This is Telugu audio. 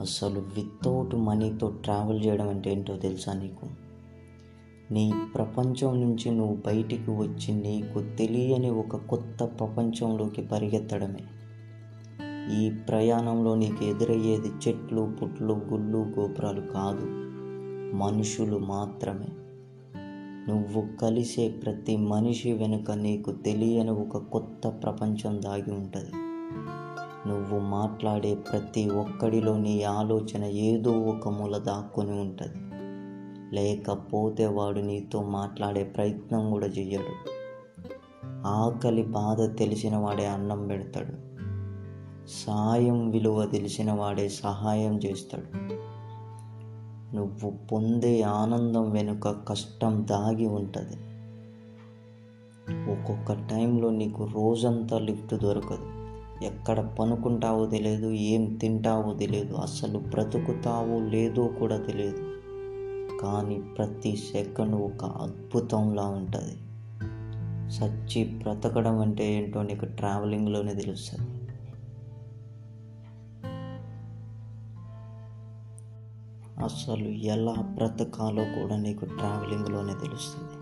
అసలు వితౌట్ మనీతో ట్రావెల్ చేయడం అంటే ఏంటో తెలుసా నీకు? నీ ప్రపంచం నుంచి నువ్వు బయటికి వచ్చి నీకు తెలియని ఒక కొత్త ప్రపంచంలోకి పరిగెత్తడమే. ఈ ప్రయాణంలో నీకు ఎదురయ్యేది చెట్లు పుట్లు గుళ్ళు గోపురాలు కాదు మనుషులు మాత్రమే. నువ్వు కలిసే ప్రతి మనిషి వెనుక నీకు తెలియని ఒక కొత్త ప్రపంచం దాగి ఉంటుంది. నువ్వు మాట్లాడే ప్రతి ఒక్కడిలో నీ ఆలోచన ఏదో ఒక మూల దాక్కుని ఉంటుంది. లేకపోతే వాడు నీతో మాట్లాడే ప్రయత్నం కూడా చెయ్యడు. ఆకలి బాధ తెలిసిన వాడే అన్నం పెడతాడు. సాయం విలువ తెలిసిన వాడే సహాయం చేస్తాడు. నువ్వు పొందే ఆనందం వెనుక కష్టం దాగి ఉంటుంది. ఒక్కొక్క టైంలో నీకు రోజంతా లిఫ్ట్ దొరకదు. ఎక్కడ పనుకుంటావో తెలియదు ఏం తింటావో తెలియదు అసలు బ్రతుకుతావో లేదో కూడా తెలియదు కానీ ప్రతి సెకండ్ ఒక అద్భుతంలా ఉంటుంది. సచ్చి బ్రతకడం అంటే ఏంటో నీకు ట్రావెలింగ్లోనే తెలుస్తుంది. అసలు ఎలా బ్రతకాలో కూడా నీకు ట్రావెలింగ్లోనే తెలుస్తుంది.